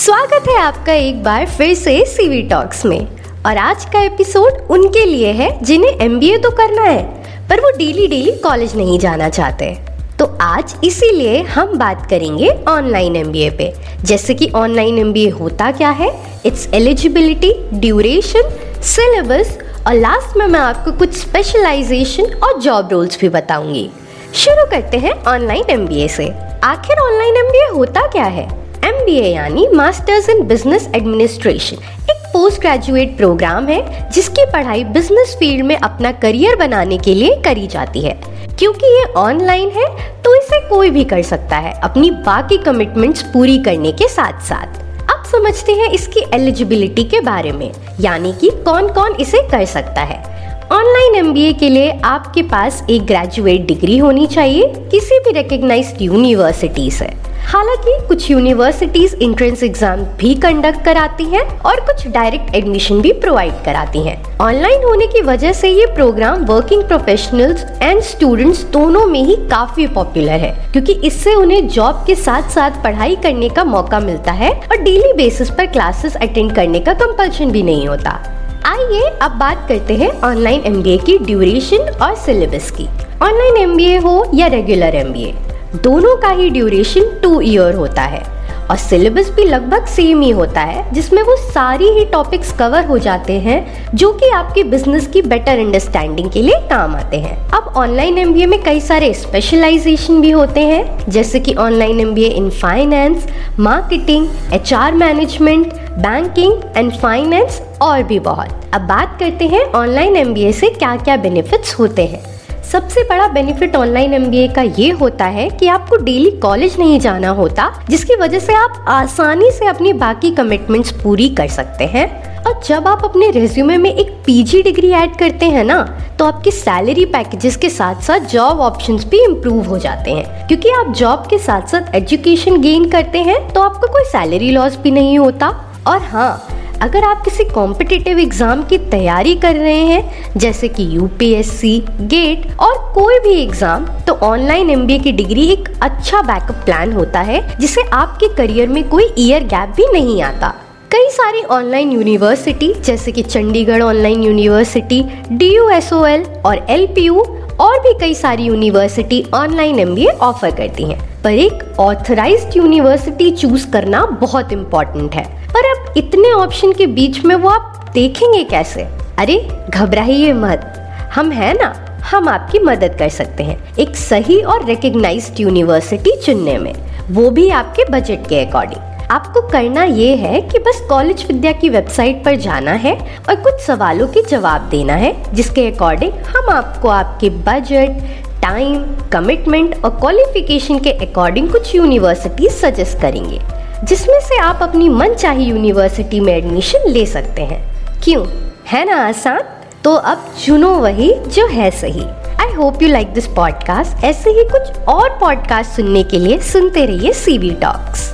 स्वागत है आपका एक बार फिर से सीवी टॉक्स में। और आज का एपिसोड उनके लिए है जिन्हें एमबीए तो करना है, पर वो डेली डेली कॉलेज नहीं जाना चाहते। तो आज इसीलिए हम बात करेंगे ऑनलाइन एमबीए पे। जैसे कि ऑनलाइन एमबीए होता क्या है इट्स एलिजिबिलिटी ड्यूरेशन सिलेबस और लास्ट में मैं आपको कुछ स्पेशलाइजेशन और जॉब रोल्स भी बताऊँगी। शुरू करते हैं ऑनलाइन एमबीए से। आखिर ऑनलाइन एमबीए होता क्या है? एम यानी मास्टर्स इन बिज़नेस एडमिनिस्ट्रेशन एक पोस्ट ग्रेजुएट प्रोग्राम है जिसकी पढ़ाई बिज़नेस फ़ील्ड में अपना करियर बनाने के लिए करी जाती है। क्योंकि ये ऑनलाइन है तो इसे कोई भी कर सकता है अपनी बाकी कमिटमेंट्स पूरी करने के साथ साथ अब समझते हैं इसकी एलिजिबिलिटी के बारे में, यानी कि कौन कौन इसे कर सकता है। ऑनलाइन एमबीए के लिए आपके पास एक ग्रेजुएट डिग्री होनी चाहिए, किसी भी रिकग्नाइज्ड यूनिवर्सिटी से। हालाँकि कुछ यूनिवर्सिटीज इंट्रेंस एग्ज़ाम भी कंडक्ट कराती हैं और कुछ डायरेक्ट एडमिशन भी प्रोवाइड कराती हैं। ऑनलाइन होने की वजह से ये programme working professionals and students दोनों में ही काफ़ी पॉपुलर है, क्योंकि इससे उन्हें जॉब के साथ साथ पढ़ाई करने का मौका मिलता है और डेली बेसिस पर क्लासेस अटेंड करने का कंपल्शन भी नहीं होता। आइए अब बात करते हैं ऑनलाइन एमबीए की ड्यूरेशन और सिलेबस की। ऑनलाइन एमबीए हो या रेगुलर एमबीए दोनों का ही ड्यूरेशन टू ईयर होता है। और सिलेबस भी लगभग सेम ही होता है, जिसमें वो सारी ही टॉपिक्स कवर हो जाते हैं, जो कि आपके बिज़नेस की बेटर अंडरस्टैंडिंग के लिए काम आते हैं। अब ऑनलाइन एमबीए में कई सारे स्पेशलाइजेशन भी होते हैं, जैसे कि online MBA in finance marketing HR management banking and finance और भी बहुत। अब बात करते हैं ऑनलाइन एमबीए से क्या क्या बेनिफिट्स होते हैं। सबसे बड़ा बेनिफिट ऑनलाइन एमबीए का ये होता है कि आपको डेली कॉलेज नहीं जाना होता, जिसकी वजह से आप आसानी से अपनी बाकी कमिटमेंट्स पूरी कर सकते हैं। और जब आप अपने रेज्यूमे में एक पीजी डिग्री ऐड करते हैं ना तो आपके सैलरी पैकेजेस के साथ साथ जॉब ऑप्शंस भी इम्प्रूव हो जाते हैं। क्योंकि आप जॉब के साथ साथ एजुकेशन गेन करते हैं तो आपको कोई सैलरी लॉस भी नहीं होता। और हाँ अगर आप किसी कॉम्पिटिटिव एग्ज़ाम की तैयारी कर रहे हैं, जैसे कि यूपीएससी गेट और कोई भी एग्ज़ाम तो ऑनलाइन एमबीए की डिग्री एक अच्छा बैकअप प्लान होता है जिसे आपके करियर में कोई ईयर गैप भी नहीं आता। कई सारी ऑनलाइन यूनिवर्सिटी जैसे कि Chandigarh online university D U S O L और एल पी यू और भी कई सारी university online M B offer करती हैं। पर एक ऑथराइज्ड यूनिवर्सिटी चूज़ करना बहुत इम्पोर्टेंट है। पर इतने ऑप्शन के बीच में वो आप देखेंगे कैसे? अरे, घबराइए मत। हम है ना, हम आपकी मदद कर सकते हैं, एक सही और रिकग्नाइज्ड यूनिवर्सिटी चुनने में। वो भी आपके बजट के अकॉर्डिंग आपको करना ये है कि बस कॉलेज विद्या की वेबसाइट पर जाना है और कुछ सवालों के जवाब देना है, जिसके अकॉर्डिंग हम आपको आपके बजट टाइम कमिटमेंट और क्वालिफिकेशन के अकॉर्डिंग कुछ यूनिवर्सिटी सजेस्ट करेंगे। जिसमें से आप अपनी मन चाही यूनिवर्सिटी में एडमिशन ले सकते हैं। क्यों? है ना आसान? तो अब चुनो वही जो है सही। I hope you like this podcast ऐसे ही कुछ और पॉडकास्ट सुनने के लिए सुनते रहिए सीबी टॉक्स